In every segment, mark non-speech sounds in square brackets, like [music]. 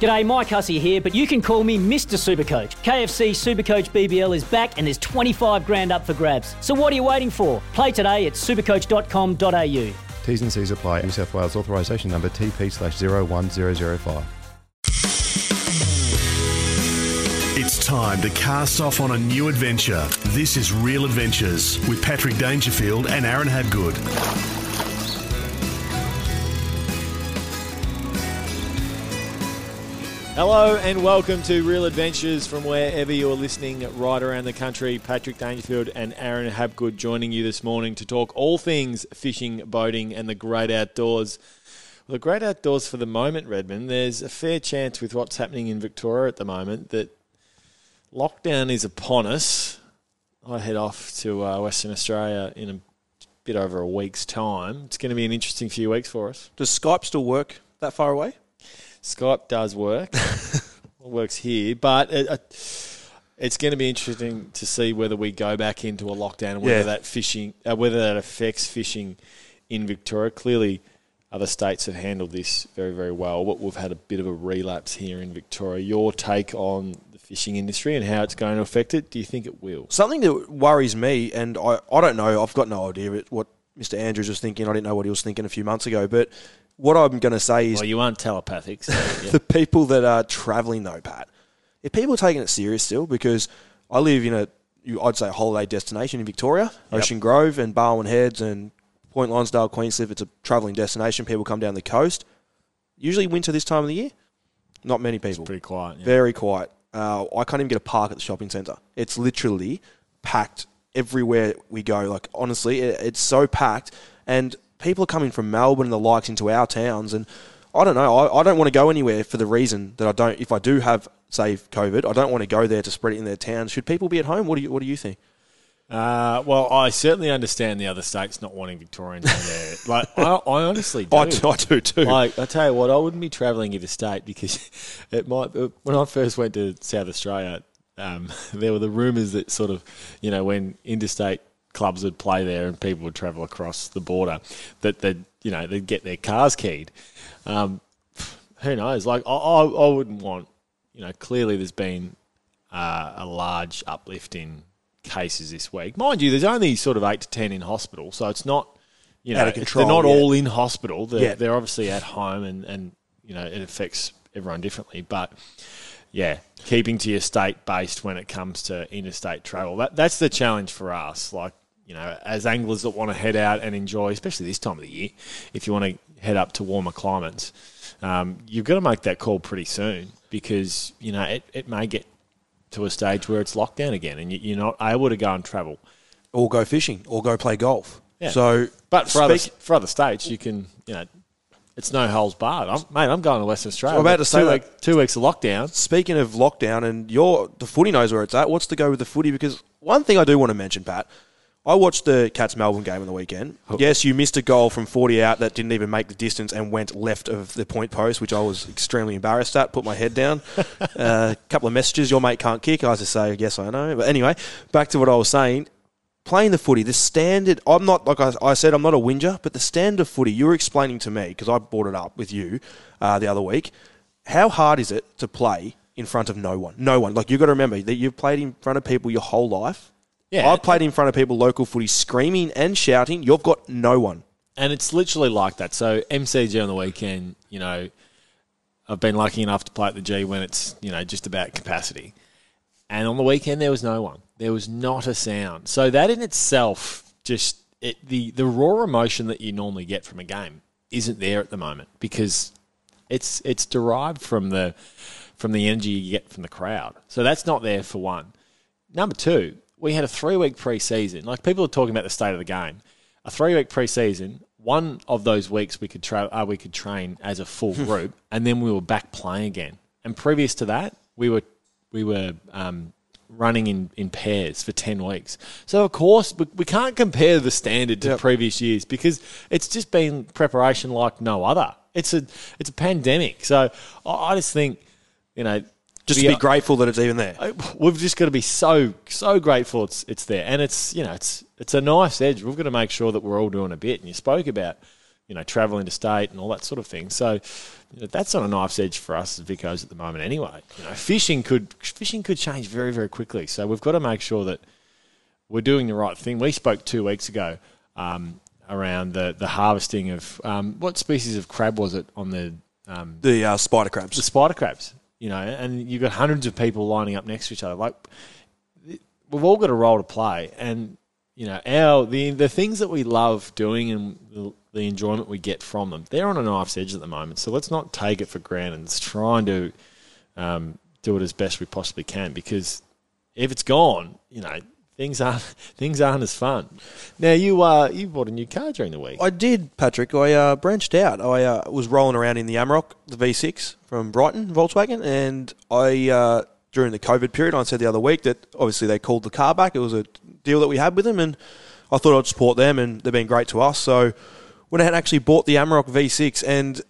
G'day, Mike Hussey here, but you can call me Mr. Supercoach. KFC Supercoach BBL is back and there's 25 grand up for grabs. So what are you waiting for? Play today at supercoach.com.au. T's and C's apply. New South Wales authorisation number TP slash 01005. It's time to cast off on a new adventure. This is Real Adventures with Patrick Dangerfield and Aaron Habgood. Hello and welcome to Real Adventures from wherever you're listening right around the country. Patrick Dangerfield and Aaron Habgood joining you this morning to talk all things fishing, boating, and the great outdoors. Well, the great outdoors for the moment, Redmond, there's a fair chance with what's happening in Victoria at the moment that lockdown is upon us. I head off to uh, Western Australia in a bit over a week's time. It's going to be an interesting few weeks for us. Does Skype still work that far away? Skype does work. [laughs] it works here, but it, it's going to be interesting to see whether we go back into a lockdown and whether Yeah. that fishing, uh, whether that affects fishing in Victoria. Clearly, other states have handled this very, very well, but we've had a bit of a relapse here in Victoria. Your take on the fishing industry and how it's going to affect it? Do you think it will? Something that worries me, and I, I don't know, I've got no idea what Mr. Andrews was thinking. I didn't know what he was thinking a few months ago, but what I'm going to say is Well, you aren't telepathic, so [laughs] yeah. the people that are travelling though, Pat, if people are taking it serious still, because I live in a, you- I'd say, a holiday destination in Victoria, Ocean Grove and Barwon Heads and Point Lonsdale, Queenscliff. It's a travelling destination. People come down the coast. Usually winter this time of the year, not many people. pretty quiet. yeah. Very quiet. Uh, I can't even get a park at the shopping centre. It's literally packed everywhere we go. Like honestly, it, it's so packed, and people are coming from Melbourne and the likes into our towns. And I don't know. I, I don't want to go anywhere for the reason that I don't. If I do have say COVID, I don't want to go there to spread it in their town. Should people be at home? What do you What do you think? Uh, well, I certainly understand the other states not wanting Victorians in there. [laughs] Like, I, I honestly do. I do, I do too. Like, I tell you what, I wouldn't be travelling interstate because [laughs] it might. When I first went to South Australia, um, [laughs] there were the rumours that sort of, you know, when interstate clubs would play there and people would travel across the border, that they'd, you know, they'd get their cars keyed. Um, who knows? Like, I, I, I wouldn't want. You know, clearly there's been uh, a large uplift in cases this week. Mind you, there's only sort of eight to ten in hospital, so it's not. You know, control, they're not yeah. all in hospital. They're, Yeah. they're obviously at home, and, and you know it affects everyone differently. But yeah, keeping to your state based when it comes to interstate travel that that's the challenge for us. Like you know, as anglers that want to head out and enjoy, especially this time of the year, if you want to head up to warmer climates, um, you've got to make that call pretty soon because you know it, it may get to a stage where it's locked down again, and you, you're not able to go and travel. Or go fishing, or go play golf. Yeah. So, But for other for other states, you can you know. It's no holes barred. I'm, mate, I'm going to Western Australia. I'm about to say two, week- two weeks of lockdown. Speaking of lockdown, and your the footy knows where it's at. What's to go with the footy? Because one thing I do want to mention, Pat, I watched the Cats Melbourne game on the weekend. Yes, you missed a goal from forty out that didn't even make the distance and went left of the point post, which I was extremely embarrassed at. Put my head down. A [laughs] couple of messages. Your mate can't kick. I just say, yes, I know. But anyway, back to what I was saying. Playing the footy, the standard. I'm not like I, I said. I'm not a whinger, but the standard of footy. You were explaining to me because I brought it up with you uh, the other week. How hard is it to play in front of no one? No one. Like you've got to remember that you've played in front of people your whole life. Yeah. I've played in front of people local footy, screaming and shouting. You've got no one. And it's literally like that. So MCG on the weekend, you know, I've been lucky enough to play at the G when it's, you know, just about capacity. And on the weekend there was no one. There was not a sound. So that in itself just it the, the raw emotion that you normally get from a game isn't there at the moment because it's it's derived from the from the energy you get from the crowd. So that's not there for one. Number two, we had a three week preseason. Like people are talking about the state of the game. A three week preseason. One of those weeks we could tra- uh, we could train as a full group, and then we were back playing again. and previous to that, we were we were um, running in, in pairs for 10 weeks. So, of course, we, we can't compare the standard to Yep. previous years because it's just been preparation like no other. It's a it's a pandemic. So, I, I just think, you know, Just to be grateful that it's even there. We've just got to be so so grateful it's it's there, and it's you know it's it's a nice edge. We've got to make sure that we're all doing a bit. And you spoke about you know travel interstate and all that sort of thing. So you know, that's on a knife's edge for us as Vicos at the moment. Anyway, you know fishing could fishing could change very very quickly. So we've got to make sure that we're doing the right thing. We spoke two weeks ago um, around the the harvesting of um, what species of crab was it on the um, The uh, spider crabs? the spider crabs, you know, and you've got hundreds of people lining up next to each other. Like, we've all got a role to play, and you know, our the the things that we love doing and the, the enjoyment we get from them, they're on a knife's edge at the moment. So let's not take it for granted. Let's try and do um, do it as best we possibly can, because if it's gone, you know. Things aren't [laughs] things aren't as fun. Now you uh you bought a new car during the week. I did, Patrick. I uh, branched out. I uh, was rolling around in the Amarok, the V6 from Brighton, Volkswagen, and I uh, during the COVID period, I said the other week that obviously they called the car back. It was a deal that we had with them, and I thought I'd support them, and they've been great to us. So went ahead and actually bought the Amarok V6, and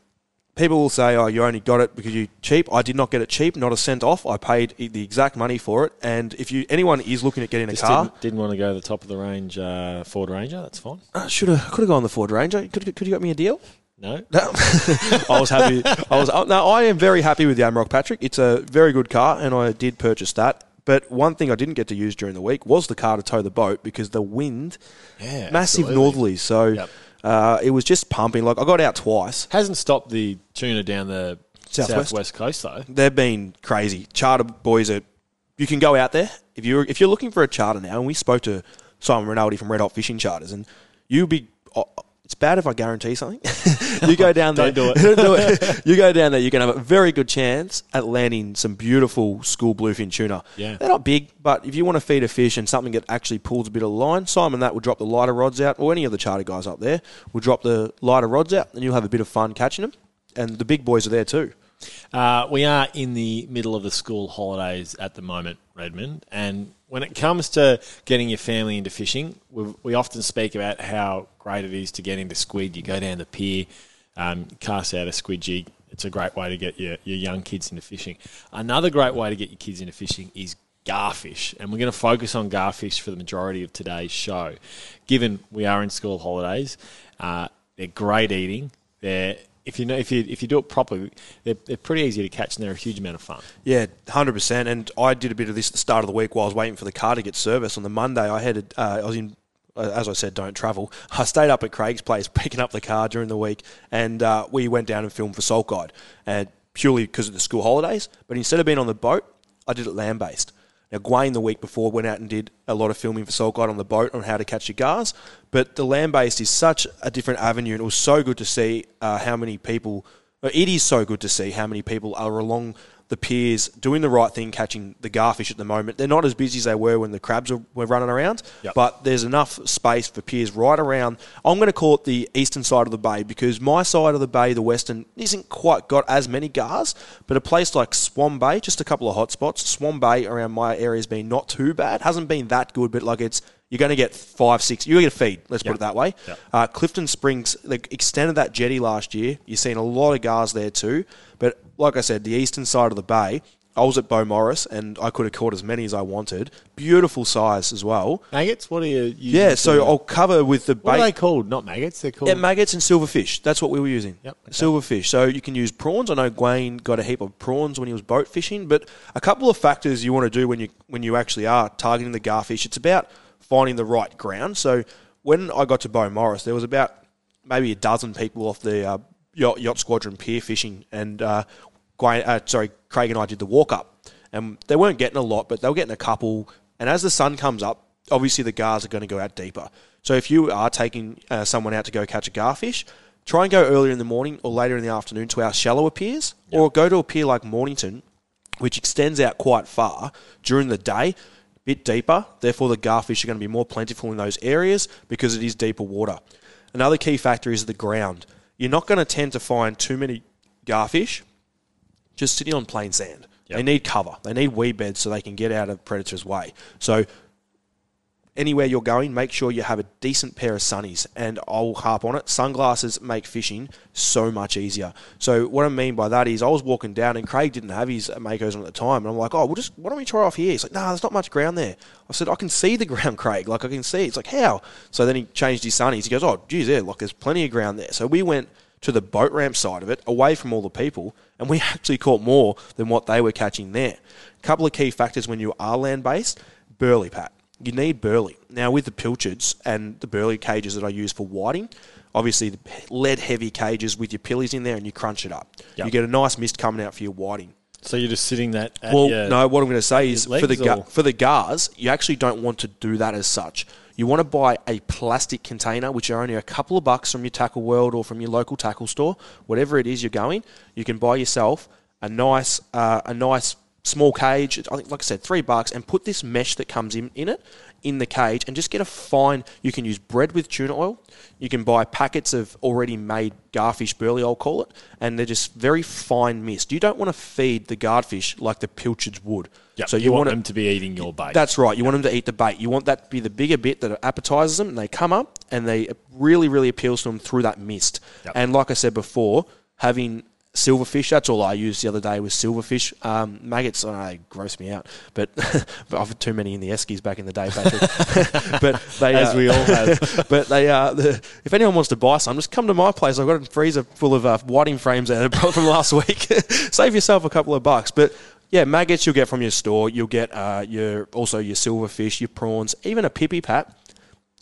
people will say, "Oh, you only got it because you cheap." I did not get it cheap, not a cent off. I paid the exact money for it. And if you anyone is looking at getting a car, didn't, didn't want to go to the top of the range uh, Ford Ranger. That's fine. should have could have gone the Ford Ranger. Could could you got me a deal? No, [laughs] No, I was happy. I was no. I am very happy with the Amarok, Patrick. It's a very good car, and I did purchase that. But one thing I didn't get to use during the week was the car to tow the boat because the wind, Yeah, massive absolutely. northerlies. So Yep. Uh, it was just pumping. Like I got out twice. Hasn't stopped the tuna down the Southwest. southwest, coast though. They've been crazy. Charter boys are. You can go out there if you're if you're looking for a charter now. And we spoke to Simon Rinaldi from Red Hot Fishing Charters, and you'll be. It's bad if I guarantee something. [laughs] you go down there. Don't do it. [laughs] Do it. You go down there. You can have a very good chance at landing some beautiful school bluefin tuna. Yeah. they're not big, but if you want to feed a fish and something that actually pulls a bit of line, Simon that will drop the lighter rods out, or any of the charter guys up there will drop the lighter rods out, and you'll have a bit of fun catching them. And the big boys are there too. Uh, we are in the middle of the school holidays at the moment, Redmond, and when it comes to getting your family into fishing, we, we often speak about how great it is to get into squid. You go down the pier, um, cast out a squid jig. It's a great way to get your, your young kids into fishing. Another great way to get your kids into fishing is garfish, and we're going to focus on garfish for the majority of today's show. Given we are in school holidays, uh, they're great eating. They're if you know if you if you do it properly, they're, they're pretty easy to catch and they're a huge amount of fun. Yeah, hundred percent. And I did a bit of this at the start of the week while I was waiting for the car to get serviced. On the Monday, I headed. Uh, I was in. uh, As I said, don't travel. [laughs] I stayed up at Craig's place [laughs] picking up the car during the week, and uh, we went down and filmed for Salt Guide, and purely because of the school holidays. But instead of being on the boat, I did it land based. Now, Gwayne the week before went out and did a lot of filming for Salt Guide on the boat on how to catch your gars. But the land based is such a different avenue, and it was so good to see uh, how many people. uh, It is so good to see how many people are along the piers doing the right thing, catching the garfish at the moment. They're not as busy as they were when the crabs were, were running around, Yep. but there's enough space for piers right around. I'm going to call it the eastern side of the bay because my side of the bay, the western, isn't quite got as many gars, but a place like Swan Bay, just a couple of hot spots. Swan Bay around my area has been not too bad. Hasn't been that good, but like it's you're going to get five, six. You're going to get a feed. Let's Yep. put it that way. Yep. Uh, Clifton Springs they extended that jetty last year. You've seen a lot of gars there too. But like I said, the eastern side of the bay. I was at Beaumaris and I could have caught as many as I wanted. Beautiful size as well. Maggots? What are you? using Yeah, so I'll cover with the what are they bait. called? Not maggots. They're called. Yeah, maggots and silverfish. That's what we were using. Yep, okay. Silverfish. So you can use prawns. I know Gwayne got a heap of prawns when he was boat fishing, but a couple of factors you want to do when you when you actually are targeting the garfish. It's about finding the right ground. So when I got to Beaumaris, there was about maybe a dozen people off the uh, yacht, yacht squadron pier fishing, and uh, uh, sorry, Craig and I did the walk up, and they weren't getting a lot, but they were getting a couple. And as the sun comes up, obviously the gars are going to go out deeper. So if you are taking uh, someone out to go catch a garfish, try and go earlier in the morning or later in the afternoon to our shallower piers, or go to a pier like Mornington, which extends out quite far during the day, a bit deeper. Therefore, the garfish are going to be more plentiful in those areas because it is deeper water. Another key factor is the ground. You're not going to tend to find too many garfish just sitting on plain sand. Yep. They need cover. They need weed beds so they can get out of predators' way. So anywhere you're going, make sure you have a decent pair of sunnies. And I'll harp on it. Sunglasses make fishing so much easier. So what I mean by that is I was walking down and Craig didn't have his Makos on at the time. And I'm like, oh, we'll just, why don't we try off here? He's like, nah, there's not much ground there. I said, I can see the ground, [laughs] Craig. Like, I can see. It's like, how? So then he changed his sunnies. He goes, oh, geez, yeah, like, there's plenty of ground there. So we went to the boat ramp side of it, away from all the people, and we [laughs] actually caught more than what they were catching there. A couple of key factors when you are land based burley, Pat. You need burley. Now, with the pilchards and the burley cages that I use for whiting, obviously the lead heavy cages with your pillies in there and you crunch it up. Yep. You get a nice mist coming out for your whiting. So you're just sitting that. At Well, your, no. What I'm going to say is for the ga- for the gars, you actually don't want to do that as such. You want to buy a plastic container, which are only a couple of bucks from your tackle world or from your local tackle store, whatever it is you're going. You can buy yourself a nice uh, a nice small cage. I think, like I said, three bucks, and put this mesh that comes in in it in the cage, and just get a fine. You can use bread with tuna oil. You can buy packets of already made garfish burley, I'll call it, and they're just very fine mist. You don't want to feed the garfish like the pilchards would. Yep, So you, you, want want them to to be eating your bait. that's right. You want them to eat the bait. You want that to be the bigger bit that appetizes them, and they come up and they really, really appeals to them through that mist. Yep. And like I said before, having silverfish. That's all I used the other day was silverfish. Um, maggots, oh, they gross me out. But, but [laughs] I've had too many in the Eskies back in the day, Patrick. [laughs] but they, As uh, we all have. [laughs] but they, uh, the, if anyone wants to buy some, just come to my place. I've got a freezer full of uh, whiting frames out from last week. Save yourself a couple of bucks. But yeah, maggots you'll get from your store. You'll get uh, your also your silverfish, your prawns, even a pippy pat.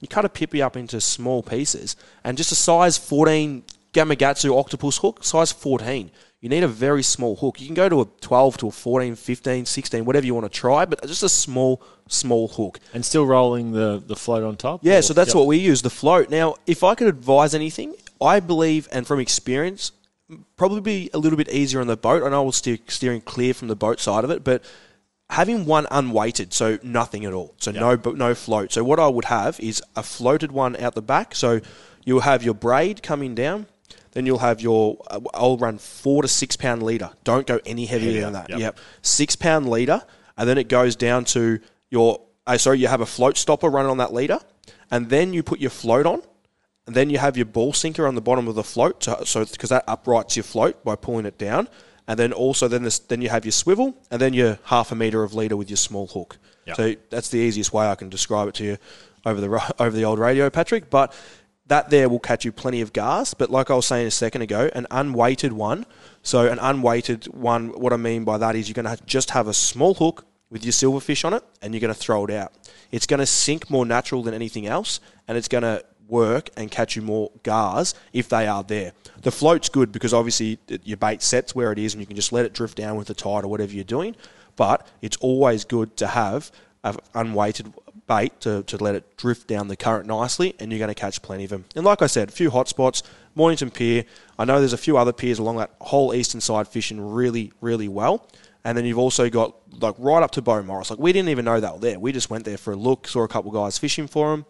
You cut a pippy up into small pieces, and just a size 14 Gamakatsu octopus hook, size 14. You need a very small hook. You can go to a 12 to a 14, 15, 16, whatever you want to try, but just a small, small hook. and still rolling the, the float on top? Yeah, Or- so that's Yep. what we use, the float. Now, if I could advise anything, I believe, and from experience, probably be a little bit easier on the boat. I know I was steer, steering clear from the boat side of it, but having one unweighted, so nothing at all, so no no no float. So what I would have is a floated one out the back. So you'll have your braid coming down. Then you'll have your. uh, I'll run four to six pound leader. Don't go any heavier Heavier, than that. yep. Yep, six pound leader, and then it goes down to your. Uh, sorry, you have a float stopper running on that leader, and then you put your float on, and then you have your ball sinker on the bottom of the float, to, so because that uprights your float by pulling it down, and then also then this, then you have your swivel, and then your half a meter of leader with your small hook. Yep. So that's the easiest way I can describe it to you over the [laughs] over the old radio, Patrick. But that there will catch you plenty of gas. But like I was saying a second ago, an unweighted one. So an unweighted one. What I mean by that is you're going to just have a small hook with your silverfish on it, and you're going to throw it out. It's going to sink more natural than anything else, and it's going to work and catch you more gars if they are there. The float's good because obviously your bait sets where it is, and you can just let it drift down with the tide or whatever you're doing. But it's always good to have an unweighted bait to, to let it drift down the current nicely, and you're going to catch plenty of them. And like I said, a few hot spots, Mornington Pier. I know there's a few other piers along that whole eastern side fishing really, really well. And then you've also got like right up to Beaumaris. Like we didn't even know they were there. We just went there for a look, saw a couple guys fishing for them,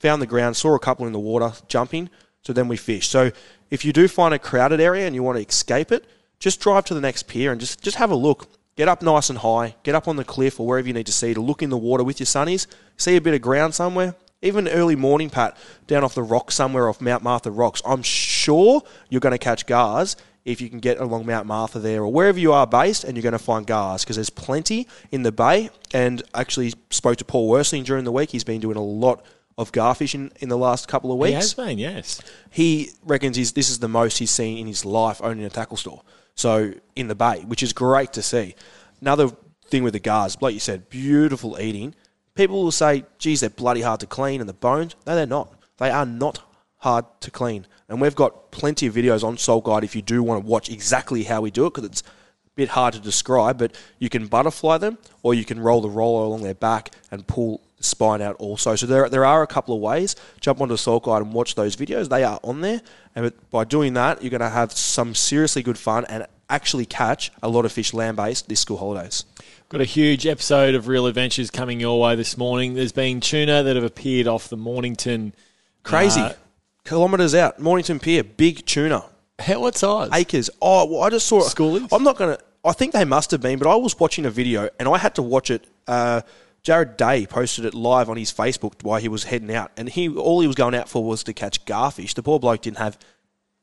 found the ground, saw a couple in the water jumping. So then we fished. So if you do find a crowded area and you want to escape it, just drive to the next pier and just just have a look. Get up nice and high. Get up on the cliff or wherever you need to see to look in the water with your sunnies. See a bit of ground somewhere. Even early morning, Pat, down off the rocks somewhere off Mount Martha rocks. I'm sure you're going to catch gars if you can get along Mount Martha there or wherever you are based, and you're going to find gars because there's plenty in the bay. And actually spoke to Paul Worsling during the week. He's been doing a lot of gar fishing in the last couple of weeks. He has been, yes. he reckons he's, this is the most he's seen in his life owning a tackle store. So in the bay, which is great to see. Another thing with the gars, like you said, beautiful eating. People will say, geez, they're bloody hard to clean and the bones. No, they're not. They are not hard to clean. And we've got plenty of videos on Salt Guide if you do want to watch exactly how we do it because it's a bit hard to describe, but you can butterfly them or you can roll the roller along their back and pull spine out also. So there, there are a couple of ways. Jump onto Salt Guide and watch those videos. They are on there. And by doing that, you're going to have some seriously good fun and actually catch a lot of fish land based this school holidays. Got a huge episode of Real Adventures coming your way this morning. There's been tuna that have appeared off the Mornington. Crazy. Uh, Kilometres out. Mornington Pier, big tuna. how, what size? Acres. Oh, well, I just saw it. Schoolies? I'm not going to. I think they must have been, but I was watching a video and I had to watch it. Uh, Jared Day posted it live on his Facebook while he was heading out, and he all he was going out for was to catch garfish. The poor bloke didn't have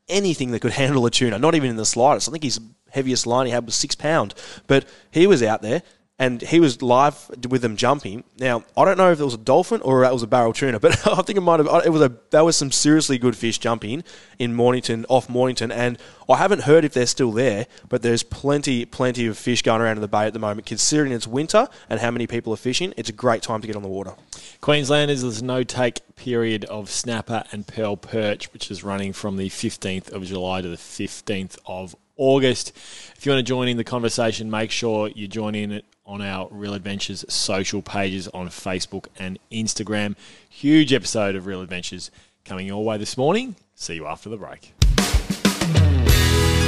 anything that could [laughs] handle a tuna, not even in the slightest. I think his heaviest line he had was six pound, but he was out there and he was live with them jumping. Now I don't know if it was a dolphin or it was a barrel tuna, [laughs] but I think it might have. It was a that was some seriously good fish jumping in Mornington off Mornington, and I haven't heard if they're still there, but there's plenty plenty of fish going around in the bay at the moment. Considering it's winter and how many people are fishing, it's a great time to get on the water. Queenslanders, there's no take period of snapper and pearl perch, which is running from the 15th of July to the 15th of August. If you want to join in the conversation, make sure you join in on our Real Adventures social pages on Facebook and Instagram. Huge episode of Real Adventures coming your way this morning. See you after the break.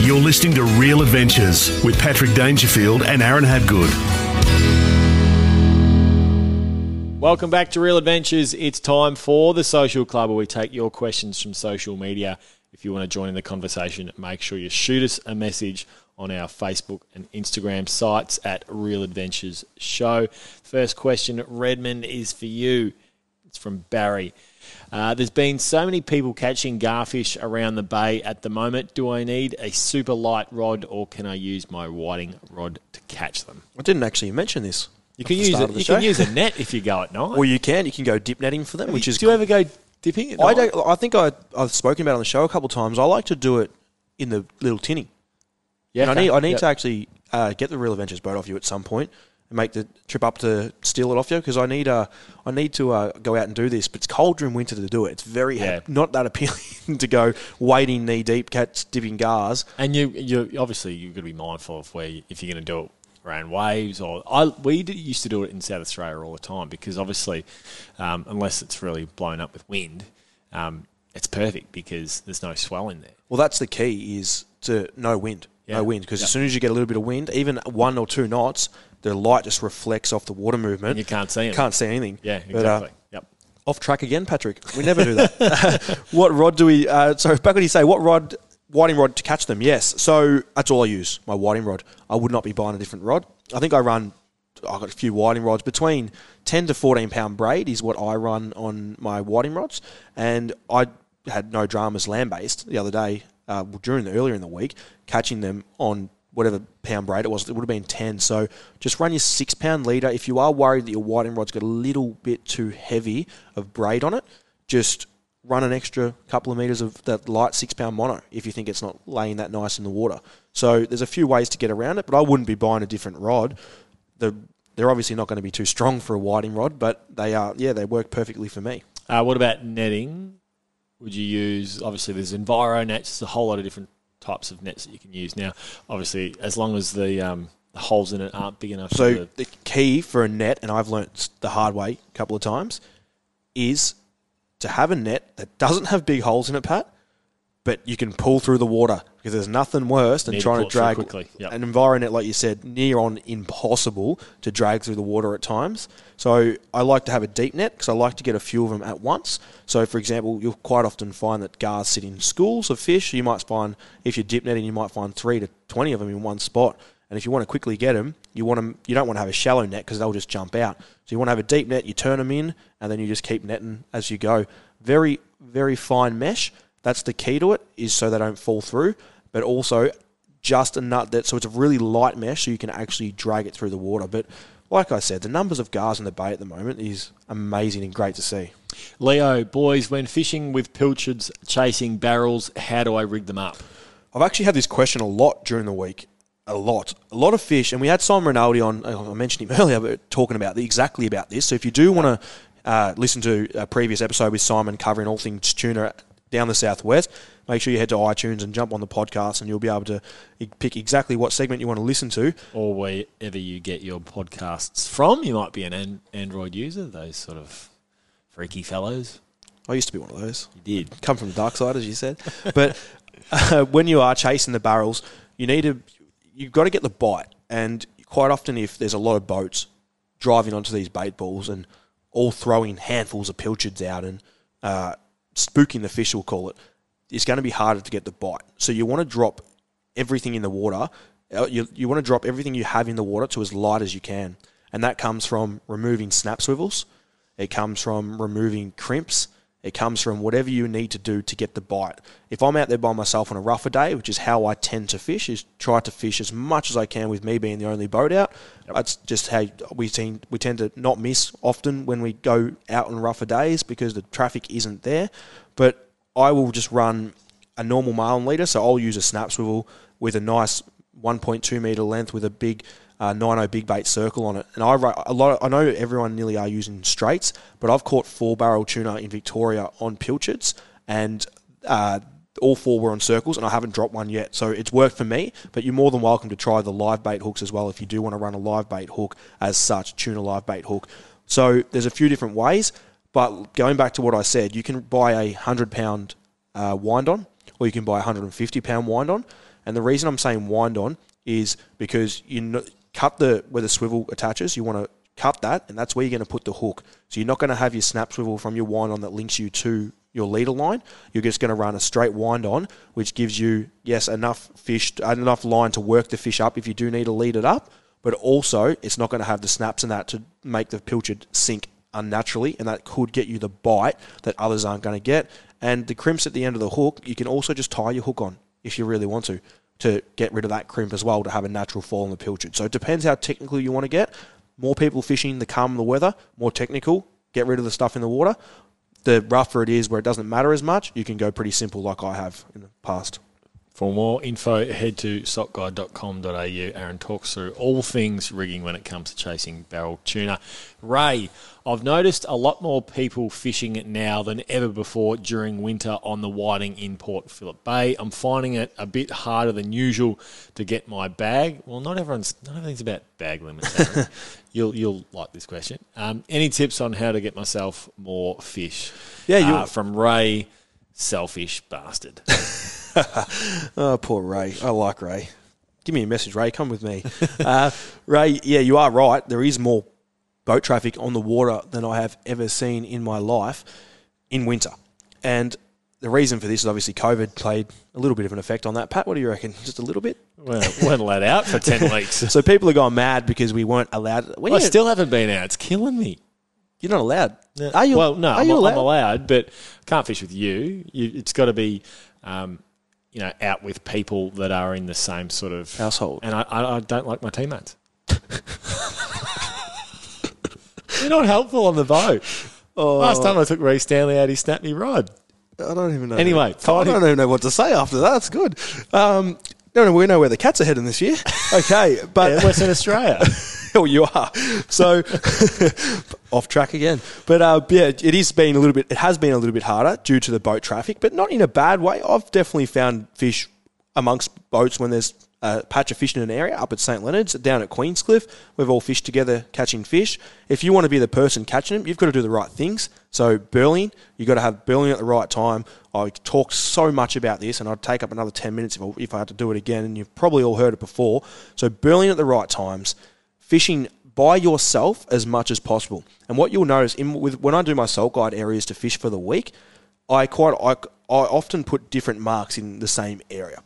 You're listening to Real Adventures with Patrick Dangerfield and Aaron Habgood. Welcome back to Real Adventures. It's time for the Social Club where we take your questions from social media. If you want to join in the conversation, make sure you shoot us a message on our Facebook and Instagram sites at Real Adventures Show. First question, Redmond, is for you. It's from Barry. Uh, there's been so many people catching garfish around the bay at the moment. Do I need a super light rod or can I use my whiting rod to catch them? I didn't actually mention this. You can use start it. of the You show. can use a net if you go at night. or you can you can go dip netting for them, which is do you ever go dipping? At I don't. I think I, I've spoken about it on the show a couple of times. I like to do it in the little tinny. Yeah, And okay. I need I need Yep. to actually uh, get the Real Adventures boat off you at some point and make the trip up to steal it off you because I need uh, I need to uh, go out and do this. But it's cold during winter to do it. It's very Yeah. not that appealing [laughs] to go wading knee deep, cats dipping gars. And you, you obviously you've got to be mindful of where you, if you're going to do it around waves or I we did, used to do it in South Australia all the time because obviously um, unless it's really blown up with wind, um, it's perfect because there's no swell in there. Well, that's the key is to no wind, Yeah. no wind because Yeah. as soon as you get a little bit of wind, even one or two knots, the light just reflects off the water movement. And you can't see it. Can't see anything. Yeah, But, uh, exactly. yep. off track again, Patrick. We never do that. [laughs] what rod do we? Uh, so back when you say what rod, whiting rod to catch them? Yes. So that's all I use. My whiting rod. I would not be buying a different rod. I think I run. I've got a few whiting rods between ten to fourteen pound braid is what I run on my whiting rods, and I had no dramas land based the other day uh, during the earlier in the week catching them on whatever pound braid it was. It would have been ten. So just run your six pound leader. If you are worried that your whiting rod's got a little bit too heavy of braid on it, just run an extra couple of meters of that light six pound mono if you think it's not laying that nice in the water. So there's a few ways to get around it, but I wouldn't be buying a different rod. The they're obviously not going to be too strong for a whiting rod, but they are yeah they work perfectly for me. Uh, what about netting? Would you use? Obviously, there's enviro nets. There's a whole lot of different types of nets that you can use now. Obviously, as long as the um, the holes in it aren't big enough. So the key for a net, and I've learnt the hard way a couple of times, is to have a net that doesn't have big holes in it, Pat, but you can pull through the water because there's nothing worse than Need to trying pull to drag quickly, yep. an environment like you said near on impossible to drag through the water at times. So I like to have a deep net because I like to get a few of them at once. So for example, you'll quite often find that gars sit in schools of fish. You might find if you're dip netting, you might find three to twenty of them in one spot. And if you want to quickly get them, you want them. You don't want to have a shallow net because they'll just jump out. So you want to have a deep net. You turn them in, and then you just keep netting as you go. Very, very fine mesh. That's the key to it. Is so they don't fall through, but also just a nut that so it's a really light mesh, so you can actually drag it through the water. But like I said, the numbers of gars in the bay at the moment is amazing and great to see. Leo, boys, when fishing with pilchards chasing barrels, how do I rig them up? I've actually had this question a lot during the week. A lot. A lot of fish. And we had Simon Rinaldi on, I mentioned him [laughs] earlier, but talking about the, exactly about this. So if you do want to uh, listen to a previous episode with Simon covering all things tuna down the southwest, make sure you head to iTunes and jump on the podcast and you'll be able to pick exactly what segment you want to listen to. Or wherever you get your podcasts from. You might be an, an Android user, those sort of freaky fellows. I used to be one of those. You did. come from the dark side, as you said. [laughs] But uh, when you are chasing the barrels, you need to you've got to get the bite. And quite often, if there's a lot of boats driving onto these bait balls and all throwing handfuls of pilchards out and uh, spooking the fish, we'll call it, it's going to be harder to get the bite. So you want to drop everything in the water Uh, You, you want to drop everything you have in the water to as light as you can. And that comes from removing snap swivels. It comes from removing crimps. It comes from whatever you need to do to get the bite. If I'm out there by myself on a rougher day, which is how I tend to fish, is try to fish as much as I can with me being the only boat out. That's just how we tend, we tend to not miss often when we go out on rougher days because the traffic isn't there. But I will just run a normal marlin leader, so I'll use a snap swivel with a nice 1.2 meter length with a big uh, 90 big bait circle on it. And I ru- a lot. I know everyone nearly are using straights, but I've caught four barrel tuna in Victoria on pilchards, and uh, all four were on circles, and I haven't dropped one yet. So it's worked for me. But you're more than welcome to try the live bait hooks as well if you do want to run a live bait hook as such, tuna live bait hook. So there's a few different ways. But going back to what I said, you can buy a hundred pound uh, wind on, or you can buy a 150 pound wind on. And the reason I'm saying wind on is because you kn- cut the where the swivel attaches. You want to cut that, and that's where you're going to put the hook. So you're not going to have your snap swivel from your wind on that links you to your leader line. You're just going to run a straight wind on, which gives you yes enough fish, enough line to work the fish up if you do need to lead it up. But also, it's not going to have the snaps and that to make the pilchard sink unnaturally, and that could get you the bite that others aren't going to get. And the crimps at the end of the hook, you can also just tie your hook on if you really want to, to get rid of that crimp as well, to have a natural fall in the pilchard. So it depends how technical you want to get. More people fishing, the calmer the weather, more technical, get rid of the stuff in the water. The rougher it is, where it doesn't matter as much, you can go pretty simple like I have in the past. For more info, head to saltguide.com.au. Aaron talks through all things rigging when it comes to chasing barrel tuna. Ray, I've noticed a lot more people fishing it now than ever before during winter on the whiting in Port Phillip Bay. I'm finding it a bit harder than usual to get my bag. Well, not everyone's not everything's about bag limits. [laughs] You'll you'll like this question. Um, any tips on how to get myself more fish? Yeah, you- uh, from Ray, selfish bastard. [laughs] [laughs] Oh, poor Ray. I like Ray. Give me a message, Ray. Come with me. [laughs] uh, Ray, yeah, you are right. There is more boat traffic on the water than I have ever seen in my life in winter. And the reason for this is obviously COVID played a little bit of an effect on that. Pat, what do you reckon? Just a little bit? well, weren't allowed out for ten [laughs] weeks. So people are going mad because we weren't allowed. When I still haven't been out. It's killing me. you're not allowed. Are you? well, no, I'm, allowed? I'm allowed, but can't fish with you. you it's got to be, um, you know, out with people that are in the same sort of Household. And I, I, I don't like my teammates. [laughs] You're not helpful on the boat. Last time I took Ray Stanley out, he snapped me rod. I don't even know. Anyway, I don't even know what to say after that. That's good. Um, no, no, we know where the cats are heading this year. [laughs] Okay, but Yeah, Western Australia. [laughs] oh, you are. So [laughs] off track again. But uh, yeah, it is been a little bit. It has been a little bit harder due to the boat traffic, but not in a bad way. I've definitely found fish amongst boats when there's Uh, a patch of fish in an area up at St Leonard's, down at Queenscliff. We've all fished together catching fish. If you want to be the person catching them, you've got to do the right things. So burling, you've got to have burling at the right time. I talk so much about this, and I'd take up another 10 minutes if I, if I had to do it again, and you've probably all heard it before. So burling at the right times, fishing by yourself as much as possible. And what you'll notice in, with when I do my salt guide areas to fish for the week, I quite I, I often put different marks in the same area.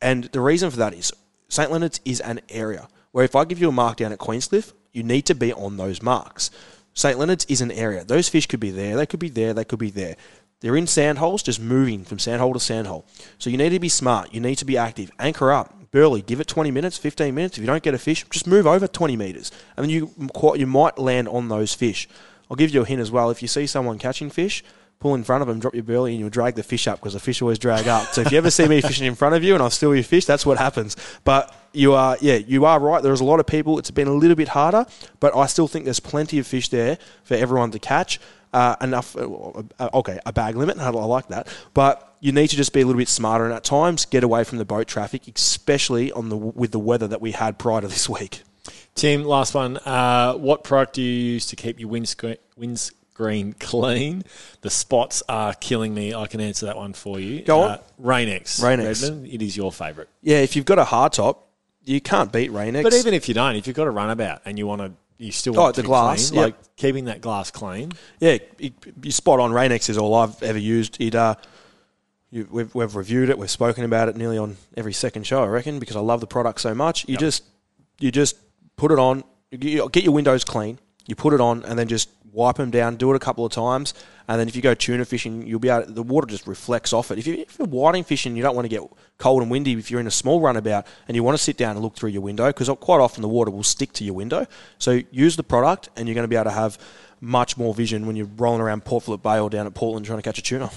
And the reason for that is St. Leonard's is an area where if I give you a mark down at Queenscliff, you need to be on those marks. St. Leonard's is an area. Those fish could be there, they could be there, they could be there. They're in sandholes, just moving from sandhole to sandhole. So you need to be smart. You need to be active. Anchor up, burley. Give it 20 minutes, 15 minutes. If you don't get a fish, just move over 20 meters, and then you you might land on those fish. I'll give you a hint as well. If you see someone catching fish, pull in front of them, drop your burley, and you'll drag the fish up because the fish always drag up. So if you ever see me fishing in front of you and I steal your fish, that's what happens. But you are, yeah, you are right. There's a lot of people. It's been a little bit harder, but I still think there's plenty of fish there for everyone to catch. Uh, enough, uh, uh, okay, a bag limit. [laughs] I like that, but you need to just be a little bit smarter and at times get away from the boat traffic, especially on the with the weather that we had prior to this week. Tim, last one. Uh, what product do you use to keep your windscreen, windscreen clean? The spots are killing me. I can answer that one for you. Go on. Uh, Rain-X. Rain-X. Redmond, it is your favourite. Yeah, if you've got a hard top, you can't beat Rain-X. But even if you don't, if you've got a runabout and you want to, you still Oh, want the glass, clean, yep. like keeping that glass clean. yeah, it, you spot on. Rain-X is all I've ever used. It uh, You, we've, we've reviewed it. We've spoken about it nearly on every second show, I reckon, because I love the product so much. You just you just put it on. You get your windows clean. You put it on, and then just wipe them down. Do it a couple of times, and then if you go tuna fishing, you'll be able. The water just reflects off it. If, you, you're whiting fishing, you don't want to get cold and windy. If you're in a small runabout and you want to sit down and look through your window, because quite often the water will stick to your window. So use the product, and you're going to be able to have much more vision when you're rolling around Port Phillip Bay or down at Portland trying to catch a tuna.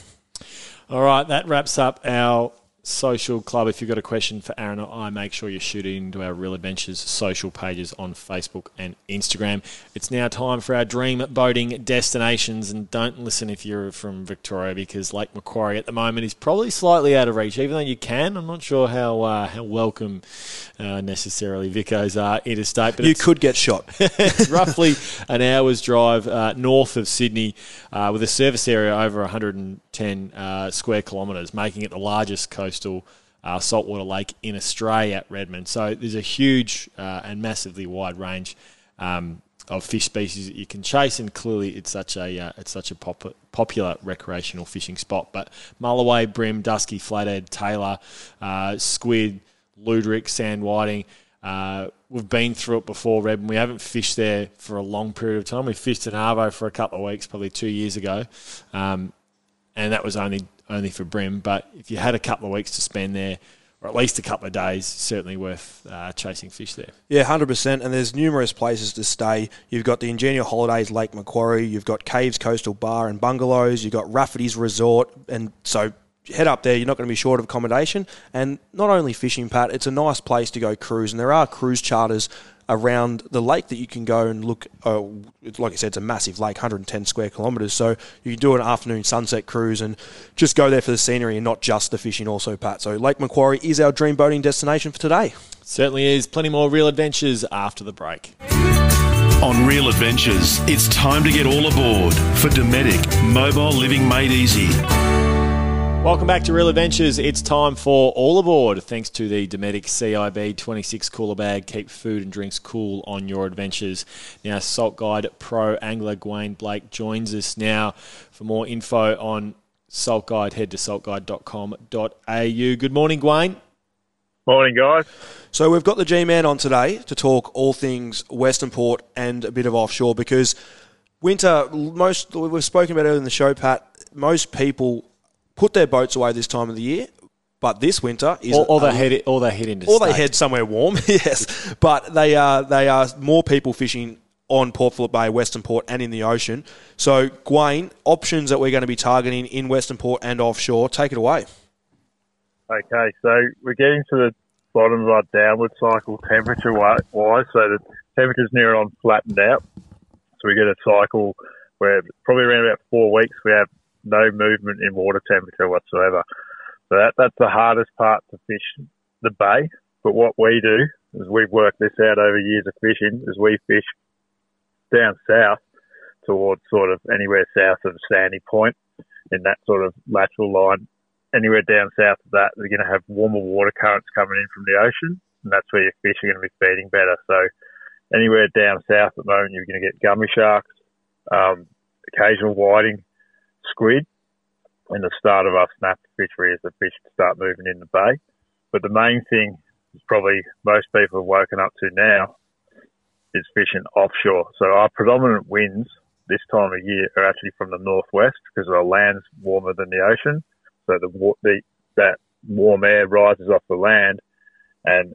All right, that wraps up our social club. If you've got a question for Aaron or I, make sure you shoot it into our Real Adventures social pages on Facebook and Instagram. It's now time for our dream boating destinations, and don't listen if you're from Victoria because Lake Macquarie at the moment is probably slightly out of reach. Even though you can, I'm not sure how uh, how welcome uh, necessarily Vicos are interstate. But you could get shot. [laughs] it's roughly an hour's drive uh, north of Sydney, uh, with a service area over 110 uh, square kilometres, making it the largest coastal uh, saltwater lake in Australia at Redmond. So there's a huge uh, and massively wide range um, of fish species that you can chase, and clearly it's such a uh, it's such a pop- popular recreational fishing spot. But mulloway, bream, dusky, flathead, tailor, uh, squid, luderick, sand whiting. Uh, we've been through it before, Reb, and we haven't fished there for a long period of time. We fished in Arvo for a couple of weeks, probably two years ago, um, and that was only only for Bream, But if you had a couple of weeks to spend there, or at least a couple of days, certainly worth uh, chasing fish there. Yeah, hundred percent. And there's numerous places to stay. You've got the Ingenia Holidays Lake Macquarie. You've got Caves Coastal Bar and Bungalows. You've got Rafferty's Resort, and so head up there. You're not going to be short of accommodation, and not only fishing, Pat. It's a nice place to go cruise, and there are cruise charters around the lake that you can go and look. Uh, like I said, it's a massive lake, 110 square kilometres. So you can do an afternoon sunset cruise and just go there for the scenery and not just the fishing, also, Pat. So Lake Macquarie is our dream boating destination for today. Certainly is. Plenty more real adventures after the break. On Real Adventures, it's time to get all aboard for Dometic Mobile Living Made Easy. Welcome back to Real Adventures. It's time for All Aboard, thanks to the Dometic CIB 26 cooler bag. Keep food and drinks cool on your adventures. Now, Salt Guide Pro Angler Gwayne Blake joins us now for more info on Salt Guide. Head to saltguide.com.au. Good morning, Gwayne. Morning, guys. So we've got the G-Man on today to talk all things Western Port and a bit of offshore because winter, most we've spoken about it in the show, Pat. Most people put their boats away this time of the year. But this winter is Or, or they head, or they head into or they head somewhere warm. [laughs] yes, but they are they are more people fishing on Port Phillip Bay, Western Port, and in the ocean. So, Gwayne, options that we're going to be targeting in Western Port and offshore. Take it away. Okay, so we're getting to the bottom of our downward cycle temperature wi- wise, so the temperature's near on flattened out. So we get a cycle where probably around about four weeks we have no movement in water temperature whatsoever. So that, that's the hardest part to fish the bay. But what we do is we've worked this out over years of fishing is we fish down south towards sort of anywhere south of Sandy Point in that sort of lateral line anywhere down south of that, they're going to have warmer water currents coming in from the ocean, and that's where your fish are going to be feeding better. So anywhere down south at the moment, you're going to get gummy sharks, um, occasional whiting, squid, and the start of our snapper fishery as the fish start moving in the bay. But the main thing is probably most people have woken up to now is fishing offshore. So our predominant winds this time of year are actually from the northwest because our land's warmer than the ocean. So the, the that warm air rises off the land and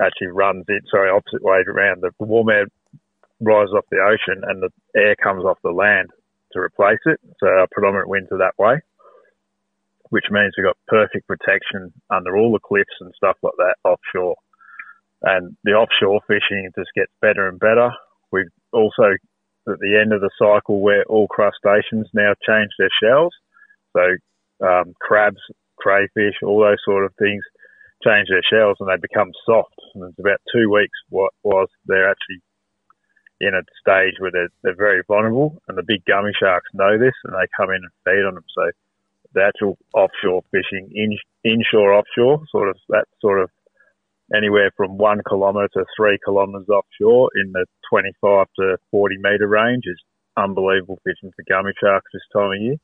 actually runs it. Sorry, opposite way around. The warm air rises off the ocean and the air comes off the land to replace it. So our predominant winds are that way, which means we've got perfect protection under all the cliffs and stuff like that offshore. And the offshore fishing just gets better and better. We've also at the end of the cycle where all crustaceans now change their shells. So um, crabs, crayfish, all those sort of things change their shells and they become soft. And it's about two weeks what was they're actually in a stage where they're, they're very vulnerable and the big gummy sharks know this and they come in and feed on them. So the actual offshore fishing, in, inshore, offshore, sort of that sort of anywhere from one kilometre to three kilometres offshore in the 25 to 40 metre range is unbelievable fishing for gummy sharks this time of year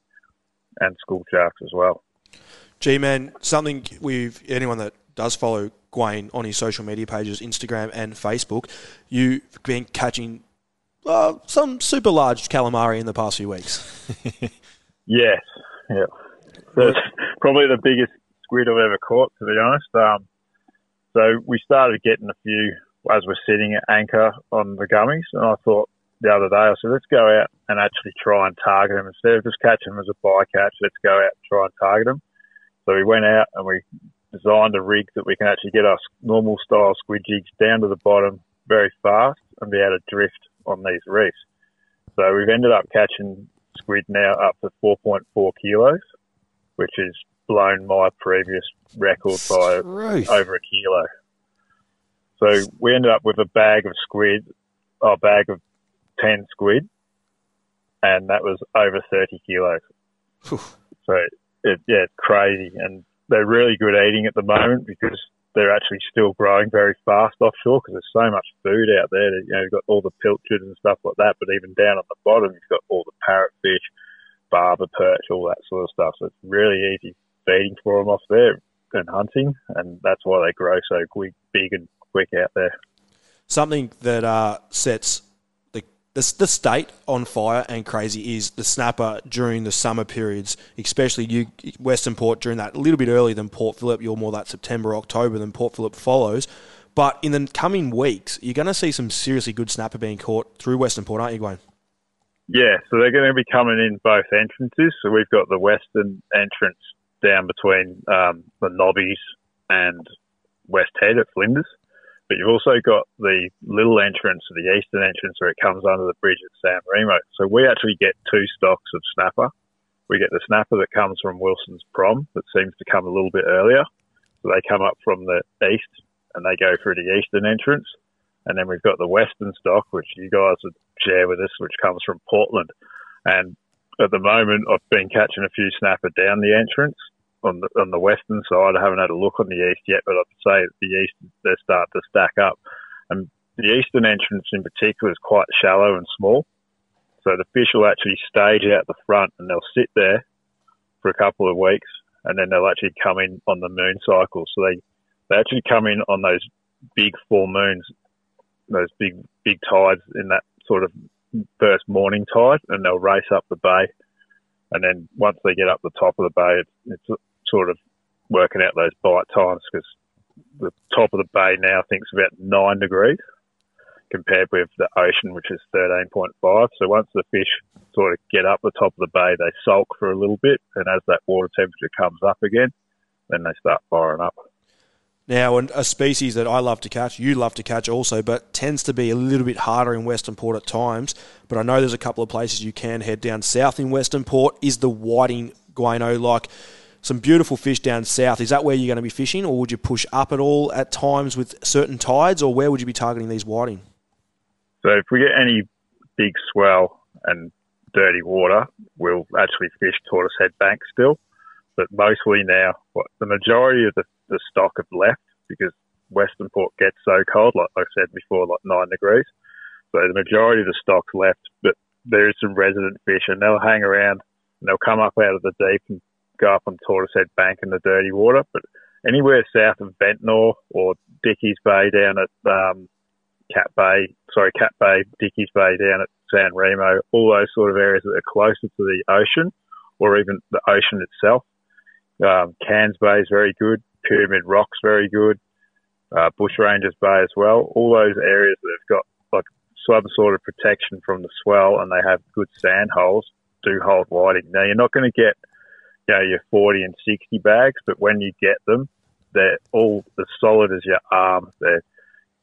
and school sharks as well. G man, something we've anyone that does follow Gwayne on his social media pages, Instagram and Facebook, you've been catching uh, some super large calamari in the past few weeks. [laughs] Yes, yeah. That's [laughs] probably the biggest squid I've ever caught, to be honest. Um, so we started getting a few as we're sitting at anchor on the gummies, and I thought the other day, I said, let's go out and actually try and target them instead of just catching them as a bycatch. Let's go out and try and target them. So we went out and we designed a rig that we can actually get our normal style squid jigs down to the bottom very fast and be able to drift on these reefs. So we've ended up catching squid now up to 4.4 kilos, which has blown my previous record by over a kilo. So we ended up with a bag of squid, a bag of 10 squid, and that was over 30 kilos. So it, yeah, it's crazy. And they're really good eating at the moment because they're actually still growing very fast offshore because there's so much food out there. That, you know, you've got all the pilchards and stuff like that, but even down at the bottom, you've got all the parrotfish, barber perch, all that sort of stuff. So it's really easy feeding for them off there and hunting, and that's why they grow so quick, big and quick out there. Something that uh, sets the, the state on fire and crazy is the snapper during the summer periods, especially you Western Port during that a little bit earlier than Port Phillip. You're more that September October than Port Phillip follows. But in the coming weeks, you're going to see some seriously good snapper being caught through Western Port, aren't you, Gwayne? Yeah, so they're going to be coming in both entrances. So we've got the western entrance down between um, the Nobbies and West Head at Flinders. But you've also got the little entrance, the eastern entrance, where it comes under the bridge at San Remo. So we actually get two stocks of snapper. We get the snapper that comes from Wilson's Prom that seems to come a little bit earlier. So they come up from the east and they go through the eastern entrance. And then we've got the western stock, which you guys would share with us, which comes from Portland. And at the moment, I've been catching a few snapper down the entrance on the on the western side. I haven't had a look on the east yet, but I'd say the east they're starting to stack up. And the eastern entrance in particular is quite shallow and small, so the fish will actually stage out the front and they'll sit there for a couple of weeks, and then they'll actually come in on the moon cycle. So they they actually come in on those big full moons, those big big tides in that sort of first morning tide, and they'll race up the bay. And then once they get up the top of the bay, it's, it's sort of working out those bite times because the top of the bay now I think is about nine degrees compared with the ocean, which is 13.5. So once the fish sort of get up the top of the bay, they sulk for a little bit, and as that water temperature comes up again, then they start firing up. Now, a species that I love to catch, you love to catch also, but tends to be a little bit harder in Western Port at times. But I know there's a couple of places you can head down south in Western Port. Is the whiting guano like some beautiful fish down south? Is that where you're going to be fishing, or would you push up at all at times with certain tides, or where would you be targeting these whiting? So if we get any big swell and dirty water, we'll actually fish Tortoise Head Bank still. But mostly now, what, the majority of the, the stock have left because Western Port gets so cold, like I said before, like nine degrees. So the majority of the stock's left, but there is some resident fish and they'll hang around and they'll come up out of the deep and go up on Tortoise Head Bank in the dirty water. But anywhere south of Ventnor or Dickies Bay down at um, Cat Bay, sorry, Cat Bay, Dickies Bay down at San Remo, all those sort of areas that are closer to the ocean or even the ocean itself. Um, Cairns Bay is very good. Pyramid Rock's very good. Uh, Bushrangers Bay as well. All those areas that have got like some sort of protection from the swell and they have good sand holes do hold whiting. Now you're not going to get you know your 40 and 60 bags, but when you get them, they're all as solid as your arm. They're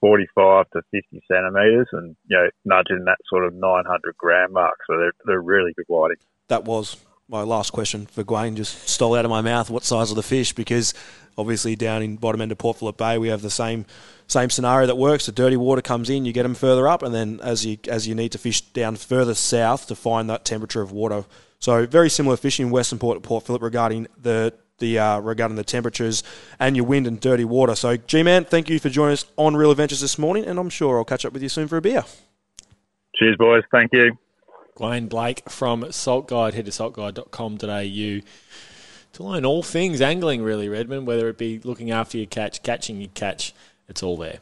45 to 50 centimeters, and you know nudging that sort of 900 gram mark. So they're they're really good whiting. That was my last question for Gwayne. Just stole out of my mouth. What size are the fish? Because obviously down in bottom end of Port Phillip Bay, we have the same same scenario that works. The dirty water comes in, you get them further up, and then as you as you need to fish down further south to find that temperature of water. So very similar fishing in Western Port at Port Phillip regarding the the uh, regarding the temperatures and your wind and dirty water. So G man, thank you for joining us on Real Adventures this morning, and I'm sure I'll catch up with you soon for a beer. Cheers, boys. Thank you. Gwayne Blake from Salt Guide. Head to saltguide.com.au to learn all things angling, really, Redmond, whether it be looking after your catch, catching your catch, it's all there.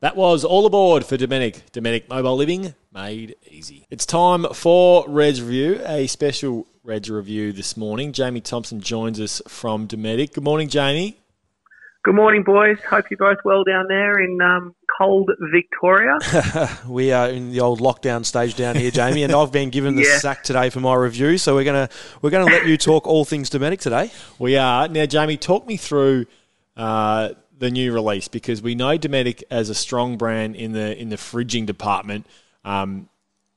That was all aboard for Dominic. Dometic Mobile Living made easy. It's time for Reds Review, a special Reds Review this morning. Jamie Thompson joins us from Dometic. Good morning, Jamie. Good morning, boys. Hope you're both well down there in um, cold Victoria. [laughs] we are in the old lockdown stage down here, Jamie, and I've been given the [laughs] yeah. sack today for my review. So we're gonna we're gonna let you talk all things Dometic today. We are now, Jamie. Talk me through uh, the new release because we know Dometic as a strong brand in the in the fridging department. Um,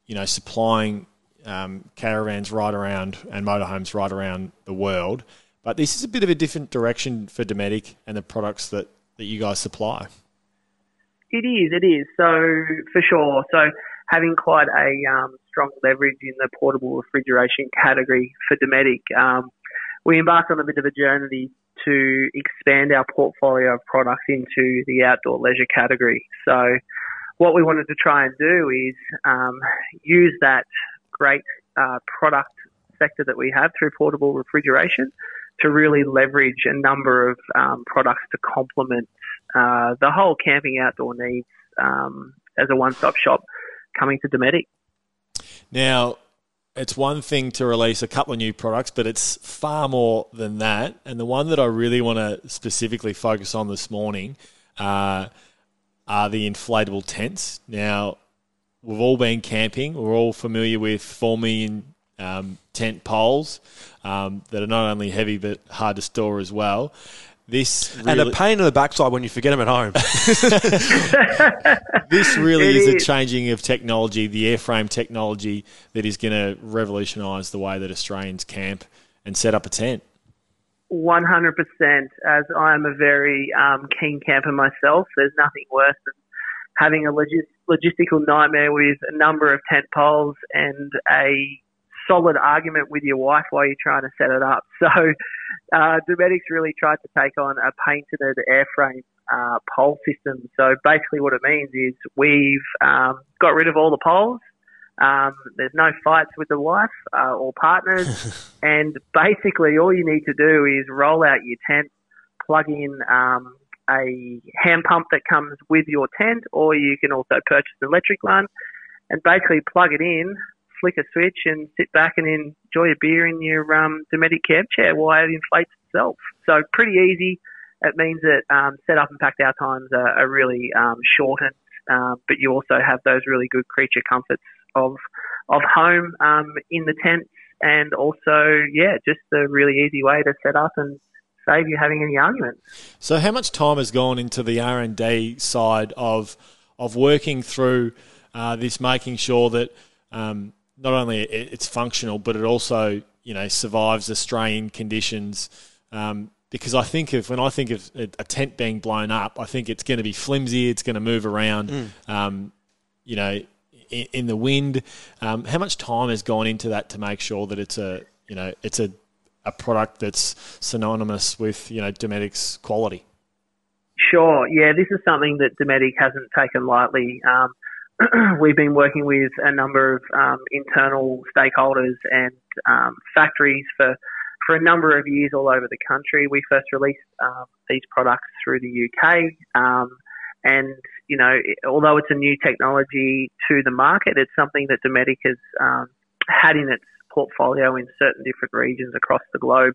you know, supplying um, caravans right around and motorhomes right around the world. But this is a bit of a different direction for Dometic and the products that, that you guys supply. It is, it is. So, for sure. So, having quite a um, strong leverage in the portable refrigeration category for Dometic, um, we embarked on a bit of a journey to expand our portfolio of products into the outdoor leisure category. So, what we wanted to try and do is um, use that great uh, product sector that we have through portable refrigeration to really leverage a number of um, products to complement uh, the whole camping outdoor needs um, as a one-stop shop coming to Dometic. Now, it's one thing to release a couple of new products, but it's far more than that. And the one that I really want to specifically focus on this morning uh, are the inflatable tents. Now, we've all been camping. We're all familiar with 4 million um, tent poles um, that are not only heavy but hard to store as well. This really, and a pain in the backside when you forget them at home. [laughs] this really is, is, a changing of technology, the airframe technology that is going to revolutionise the way that Australians camp and set up a tent. 100%. As I'm a very um, keen camper myself, there's nothing worse than having a logis- logistical nightmare with a number of tent poles and a solid argument with your wife while you're trying to set it up. So, uh, Dometic's really tried to take on a painted airframe uh, pole system. So basically, what it means is we've um, got rid of all the poles. Um, there's no fights with the wife uh, or partners, [laughs] and basically all you need to do is roll out your tent, plug in um, a hand pump that comes with your tent, or you can also purchase an electric one, and basically plug it in, flick a switch and sit back and enjoy a beer in your um, Dometic camp chair while it inflates itself. So pretty easy. It means that um, setup and packed out times are, are really um, shortened, uh, but you also have those really good creature comforts of of home um, in the tents, and also yeah, just a really easy way to set up and save you having any arguments. So, how much time has gone into the R and D side of of working through uh, this, making sure that um, not only it's functional, but it also you know survives Australian conditions. Um, because I think of when I think of a tent being blown up, I think it's going to be flimsy. It's going to move around. Mm. Um, you know, in, the wind. Um, how much time has gone into that to make sure that it's a you know it's a a product that's synonymous with you know Dometic's quality? Sure. Yeah, this is something that Dometic hasn't taken lightly. Um, [clears throat] we've been working with a number of um, internal stakeholders and um, factories for for a number of years all over the country. We first released um, these products through the UK, um, and you know, although it's a new technology to the market, it's something that Dometic has um, had in its portfolio in certain different regions across the globe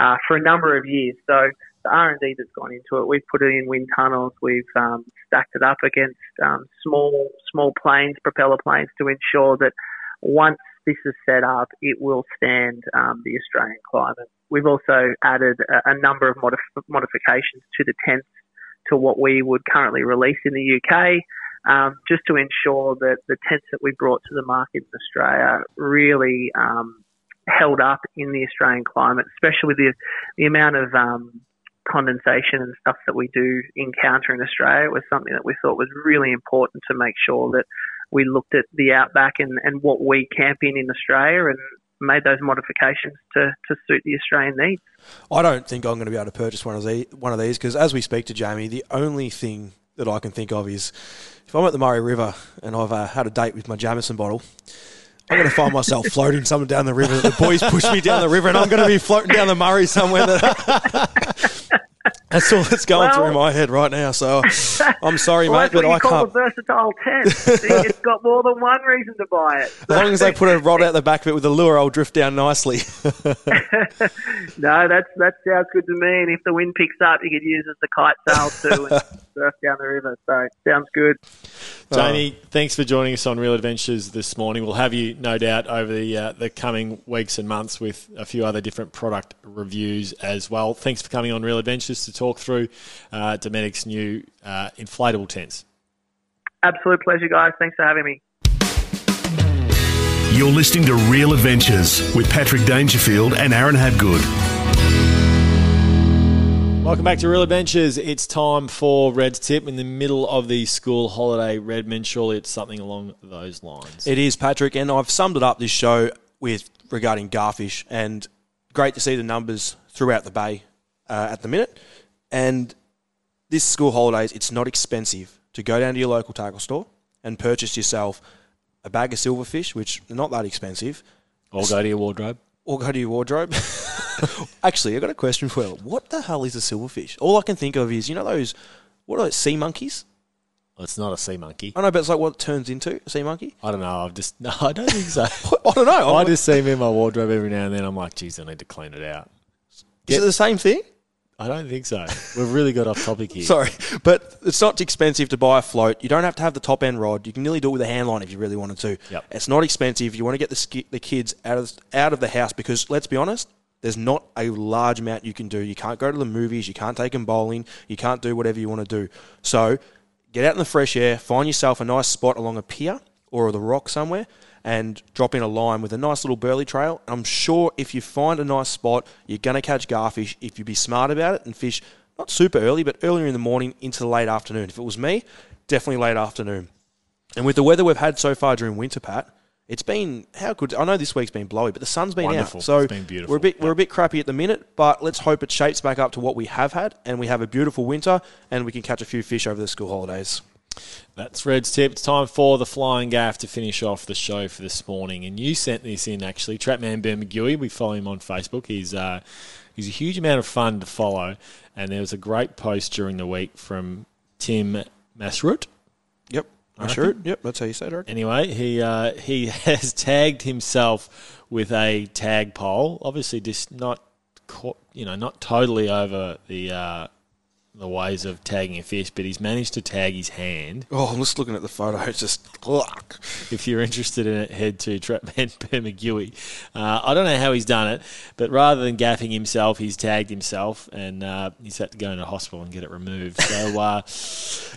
uh, for a number of years. So the R&D that's gone into it. We've put it in wind tunnels. We've um, stacked it up against um, small small planes, propeller planes, to ensure that once this is set up, it will stand um, the Australian climate. We've also added a, a number of modif- modifications to the tents to what we would currently release in the UK. Um, just to ensure that the tents that we brought to the market in Australia really um, held up in the Australian climate, especially the, the amount of um, condensation and stuff that we do encounter in Australia was something that we thought was really important to make sure that we looked at the outback and, and what we camp in in Australia and made those modifications to, to suit the Australian needs. I don't think I'm going to be able to purchase one of these one of these because as we speak to Jamie, the only thing that I can think of is if I'm at the Murray River and I've uh, had a date with my Jameson bottle, I'm going to find myself [laughs] floating somewhere down the river. The boys push me down the river, and I'm going to be floating down the Murray somewhere. That [laughs] that's all that's going Well- through my head right now. So [laughs] I'm sorry, Well, mate, that's what but you I call can't. a versatile tent. See, [laughs] it's got more than one reason to buy it. As long as they put a rod out the back of it with a lure, I'll drift down nicely. [laughs] No, that's that sounds good to me. And if the wind picks up, you could use it as a kite sail too and surf down the river. So sounds good. Jamie, thanks for joining us on Real Adventures this morning. We'll have you, no doubt, over the uh, the coming weeks and months with a few other different product reviews as well. Thanks for coming on Real Adventures to talk through uh, Dometic's new uh, inflatable tents. Absolute pleasure, guys. Thanks for having me. You're listening to Real Adventures with Patrick Dangerfield and Aaron Habgood. Welcome back to Real Adventures. It's time for Red's Tip in the middle of the school holiday. Redmond, surely it's something along those lines. It is, Patrick, and I've summed it up this show with regarding garfish, and great to see the numbers throughout the bay uh, at the minute. And this school holidays, it's not expensive to go down to your local tackle store and purchase yourself a bag of silverfish, which are not that expensive, Or go to your wardrobe. or go to your wardrobe. [laughs] Actually, I've got a question for you. What the hell is a silverfish? All I can think of is, you know those, what are those, sea monkeys? Well, it's not a sea monkey. I know, but it's like what it turns into, a sea monkey? I don't know. I've just [laughs] no. I don't think so. [laughs] I don't know. I just see them in my wardrobe every now and then. I'm like, geez, I need to clean it out. is it the same thing? I don't think so. We've really got off topic here. [laughs] Sorry, but it's not expensive to buy a float. You don't have to have the top end rod. You can nearly do it with a hand line if you really wanted to. Yep. It's not expensive. You want to get the ski- the kids out of out of the house because let's be honest, there's not a large amount you can do. You can't go to the movies. You can't take them bowling. You can't do whatever you want to do. So get out in the fresh air. Find yourself a nice spot along a pier or the rock somewhere. And drop in a line with a nice little burley trail. I'm sure if you find a nice spot, you're going to catch garfish if you be smart about it and fish not super early, but earlier in the morning into the late afternoon. If it was me, definitely late afternoon. And with the weather we've had so far during winter, Pat, it's been how good. I know this week's been blowy, but the sun's been Wonderful. out, so It's been beautiful. we're a bit we're a bit crappy at the minute. But let's hope it shapes back up to what we have had, and we have a beautiful winter, and we can catch a few fish over the school holidays. That's Red's tip. It's time for the flying gaff to finish off the show for this morning. And you sent this in actually, Trapman Bermagui. We follow him on Facebook. He's uh, he's a huge amount of fun to follow. And there was a great post during the week from Tim Masrut. Yep, reckon. Yep, that's how you say it. Eric. Anyway, he uh, he [laughs] has tagged himself with a tag pole. Obviously, just not you know not totally over the uh, the ways of tagging a fish, but he's managed to tag his hand. Oh, I'm just looking at the photo. It's just ugh. If you're interested in it, head to Trapman [laughs] Bermagui. Uh, I don't know how he's done it, but rather than gaffing himself, he's tagged himself, and uh, he's had to go into hospital and get it removed. So. [laughs] Uh,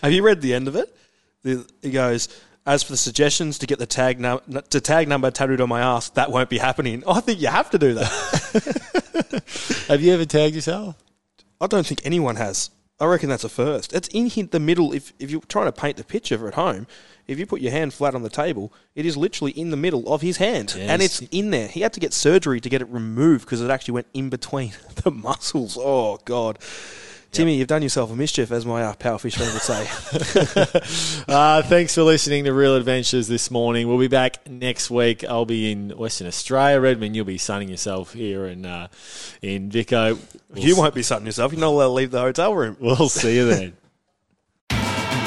Have you read the end of it? The, he goes, as for the suggestions to get the tag num- to tag number tattooed on my ass, that won't be happening. [laughs] I think you have to do that. have you ever tagged yourself? I don't think anyone has. I reckon that's a first. It's in the middle. If, if you're trying to paint the picture at home, if you put your hand flat on the table, it is literally in the middle of his hand, and it's in there. He had to get surgery to get it removed because it actually went in between [laughs] the muscles. Oh God, Timmy, you've done yourself a mischief, as my uh, powerfish friend would say. [laughs] [laughs] Uh, thanks for listening to Real Adventures this morning. We'll be back next week. I'll be in Western Australia. Redmond, you'll be sunning yourself here in, uh, in Vico. We'll you won't be sunning yourself. You're not allowed to leave the hotel room. We'll see you then. [laughs]